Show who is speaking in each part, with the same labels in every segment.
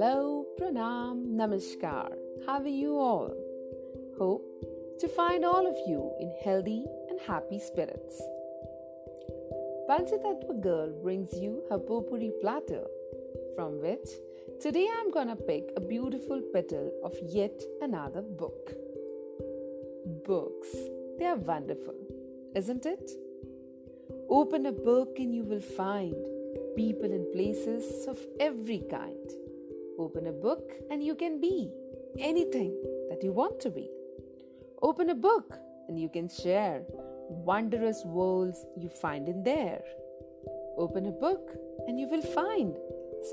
Speaker 1: Hello, Pranam, Namaskar. How are you all? Hope to find all of you in healthy and happy spirits. Panchatattva Girl brings you her potpourri platter, from which today I'm gonna pick a beautiful petal of yet another book. Books, they are wonderful, isn't it? Open a book and you will find people and places of every kind. Open a book and you can be anything that you want to be. Open a book and you can share wondrous worlds you find in there. Open a book and you will find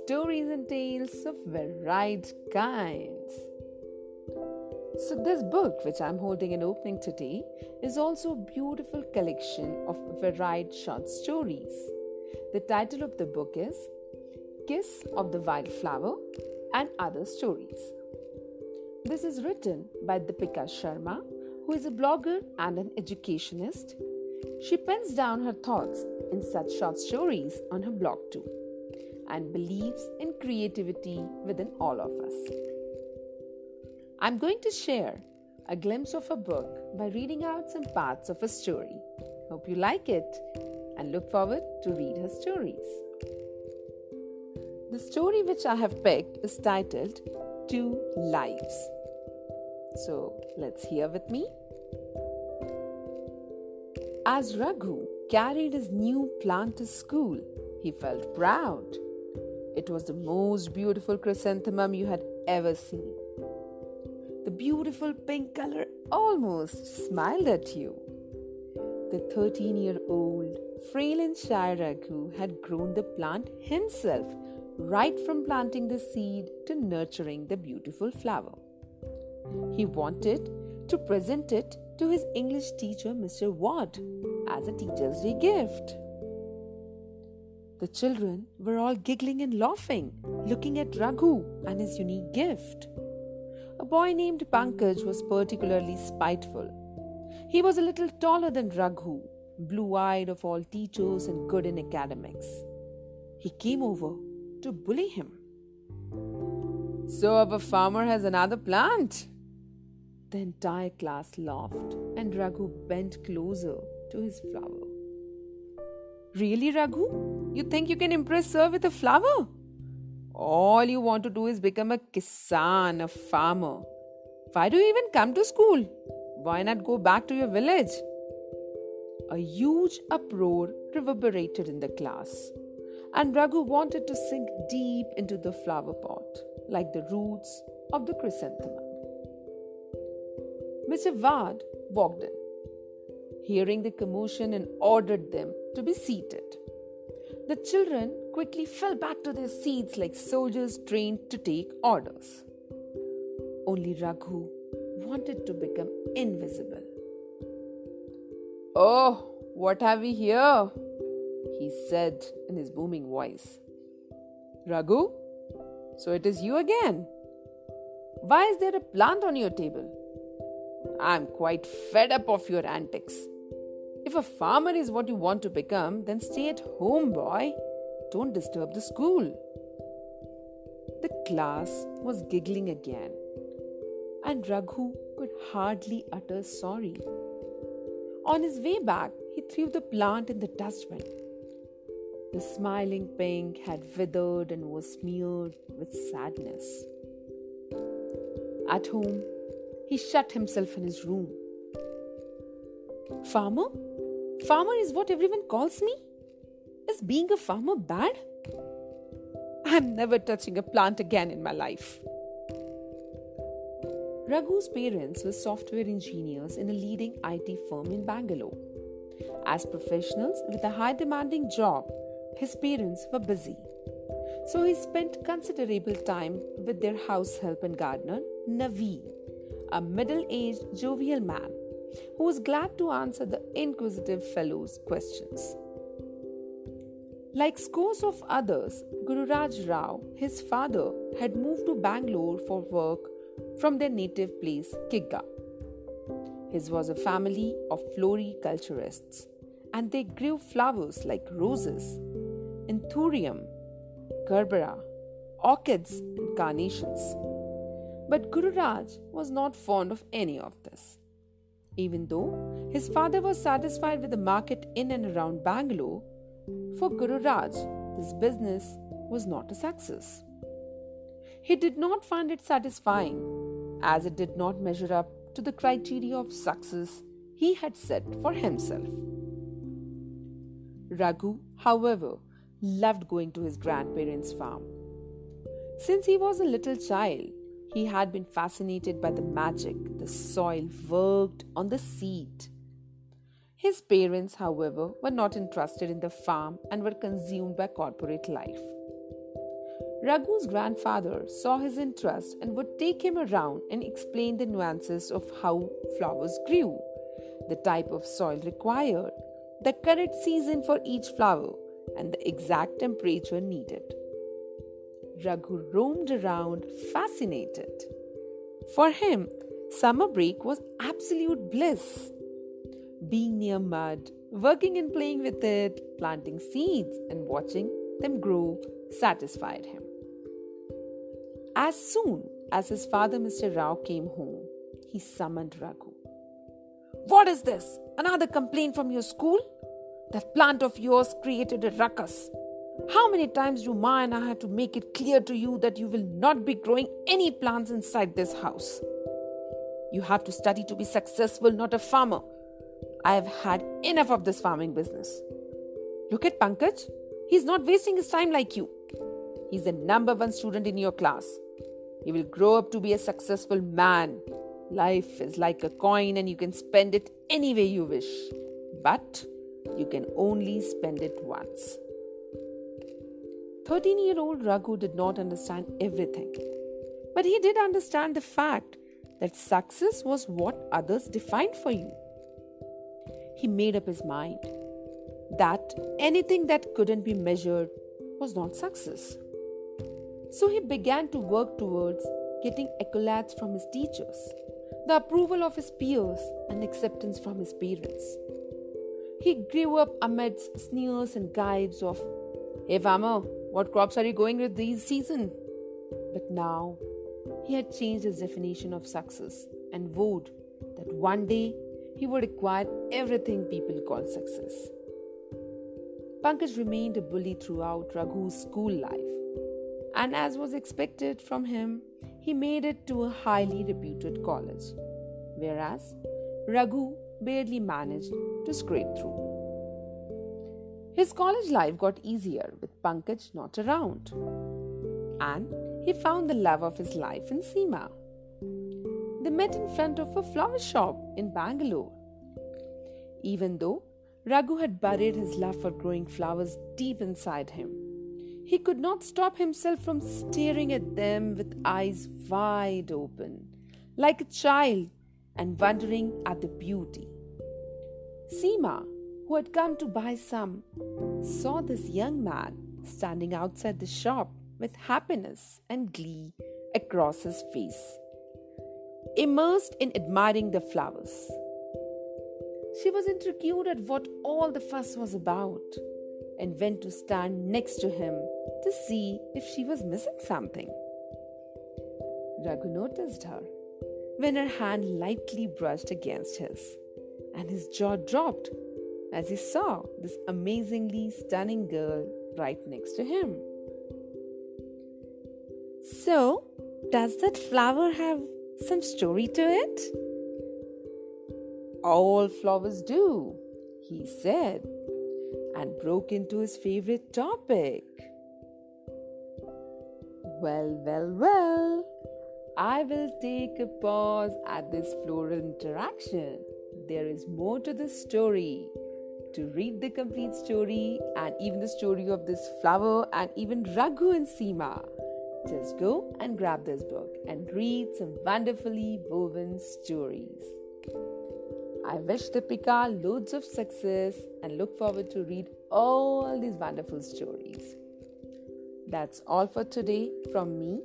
Speaker 1: stories and tales of varied kinds. So, this book, which I'm holding an opening today, is also a beautiful collection of varied short stories. The title of the book is Kiss of the Wildflower and Other Stories. This is written by Deepika Sharma, who is a blogger and an educationist. She pens down her thoughts in such short stories on her blog too and believes in creativity within all of us. I'm going to share a glimpse of a book by reading out some parts of a story. Hope you like it and look forward to read her stories. The story which I have picked is titled Two Lives. So let's hear with me. As Raghu carried his new plant to school, he felt proud. It was the most beautiful chrysanthemum you had ever seen. The beautiful pink color almost smiled at you. The 13 year old, frail and shy Raghu had grown the plant himself, right from planting the seed to nurturing the beautiful flower. He wanted to present it to his English teacher, Mr. Ward, as a Teacher's Day gift. The children were all giggling and laughing, looking at Raghu and his unique gift. A boy named Pankaj was particularly spiteful. He was a little taller than Raghu, blue eyed of all teachers and good in academics. He came over to bully him. So, our farmer has another plant. The entire class laughed, and Raghu bent closer to his flower. Really, Raghu? You think you can impress her with a flower? All you want to do is become a kisan, a farmer. Why do you even come to school? Why not go back to your village? A huge uproar reverberated in the class, and Raghu wanted to sink deep into the flower pot, like the roots of the chrysanthemum. Mr. Ward walked in, hearing the commotion, and ordered them to be seated. The children quickly fell back to their seats like soldiers trained to take orders. Only Raghu wanted to become invisible. Oh, what have we here? He said in his booming voice. Raghu, so it is you again. Why is there a plant on your table? I'm quite fed up of your antics. If a farmer is what you want to become, then stay at home, boy. Don't disturb the school. The class was giggling again, and Raghu could hardly utter sorry. On his way back, he threw the plant in the dustbin. The smiling pink had withered and was smeared with sadness. At home, he shut himself in his room. Farmer? Farmer is what everyone calls me? Is being a farmer bad? I'm never touching a plant again in my life. Raghu's parents were software engineers in a leading IT firm in Bangalore. As professionals with a high demanding job, his parents were busy. So he spent considerable time with their house help and gardener, Naveen, a middle aged, jovial man who was glad to answer the inquisitive fellow's questions. Like scores of others, Gururaj Rao, his father, had moved to Bangalore for work from their native place, Kigga. His was a family of floriculturists, and they grew flowers like roses, anthurium, gerbera, orchids and carnations. But Gururaj was not fond of any of this. Even though his father was satisfied with the market in and around Bangalore, for Gururaj, this business was not a success. He did not find it satisfying, as it did not measure up to the criteria of success he had set for himself. Raghu, however, loved going to his grandparents' farm. Since he was a little child, he had been fascinated by the magic the soil worked on the seed. His parents, however, were not interested in the farm and were consumed by corporate life. Raghu's grandfather saw his interest and would take him around and explain the nuances of how flowers grew, the type of soil required, the correct season for each flower, and the exact temperature needed. Raghu roamed around fascinated. For him, summer break was absolute bliss. Being near mud, working and playing with it, planting seeds, and watching them grow satisfied him. As soon as his father, Mr. Rao, came home, he summoned Raghu. What is this? Another complaint from your school? That plant of yours created a ruckus. How many times do Ma and I have to make it clear to you that you will not be growing any plants inside this house? You have to study to be successful, not a farmer. I have had enough of this farming business. Look at Pankaj. He's not wasting his time like you. He's the number one student in your class. He will grow up to be a successful man. Life is like a coin and you can spend it any way you wish. But you can only spend it once. 13 year old Raghu did not understand everything, but he did understand the fact that success was what others defined for you. He made up his mind that anything that couldn't be measured was not success. So he began to work towards getting accolades from his teachers, the approval of his peers, and acceptance from his parents. He grew up amidst sneers and gibes of, Hey farmer, what crops are you going with this season? But now he had changed his definition of success and vowed that one day he would acquire everything people call success. Pankaj remained a bully throughout Raghu's school life, and as was expected from him, he made it to a highly reputed college, whereas Raghu barely managed to scrape through. His college life got easier with Pankaj not around, and he found the love of his life in Seema. They met in front of a flower shop in Bangalore. Even though Raghu had buried his love for growing flowers deep inside him, he could not stop himself from staring at them with eyes wide open, like a child, and wondering at the beauty. Seema, who had come to buy some, saw this young man standing outside the shop with happiness and glee across his face, immersed in admiring the flowers. She was intrigued at what all the fuss was about and went to stand next to him to see if she was missing something. Raghu noticed her when her hand lightly brushed against his, and his jaw dropped as he saw this amazingly stunning girl right next to him. So, does that flower have some story to it? All flowers do, he said, and broke into his favorite topic. Well, well, well, I will take a pause at this floral interaction. There is more to the story to read the complete story and even the story of this flower and even Raghu and Seema, just go and grab this book and read some wonderfully woven stories. I wish Deepika loads of success and look forward to read all these wonderful stories. That's all for today from me.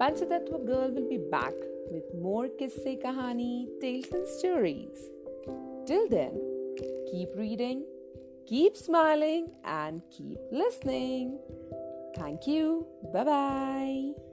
Speaker 1: Panchatattva Girl will be back with more Kisse Kahani, tales and stories. Till then, Keep reading, keep smiling, and keep listening. Thank you. Bye bye.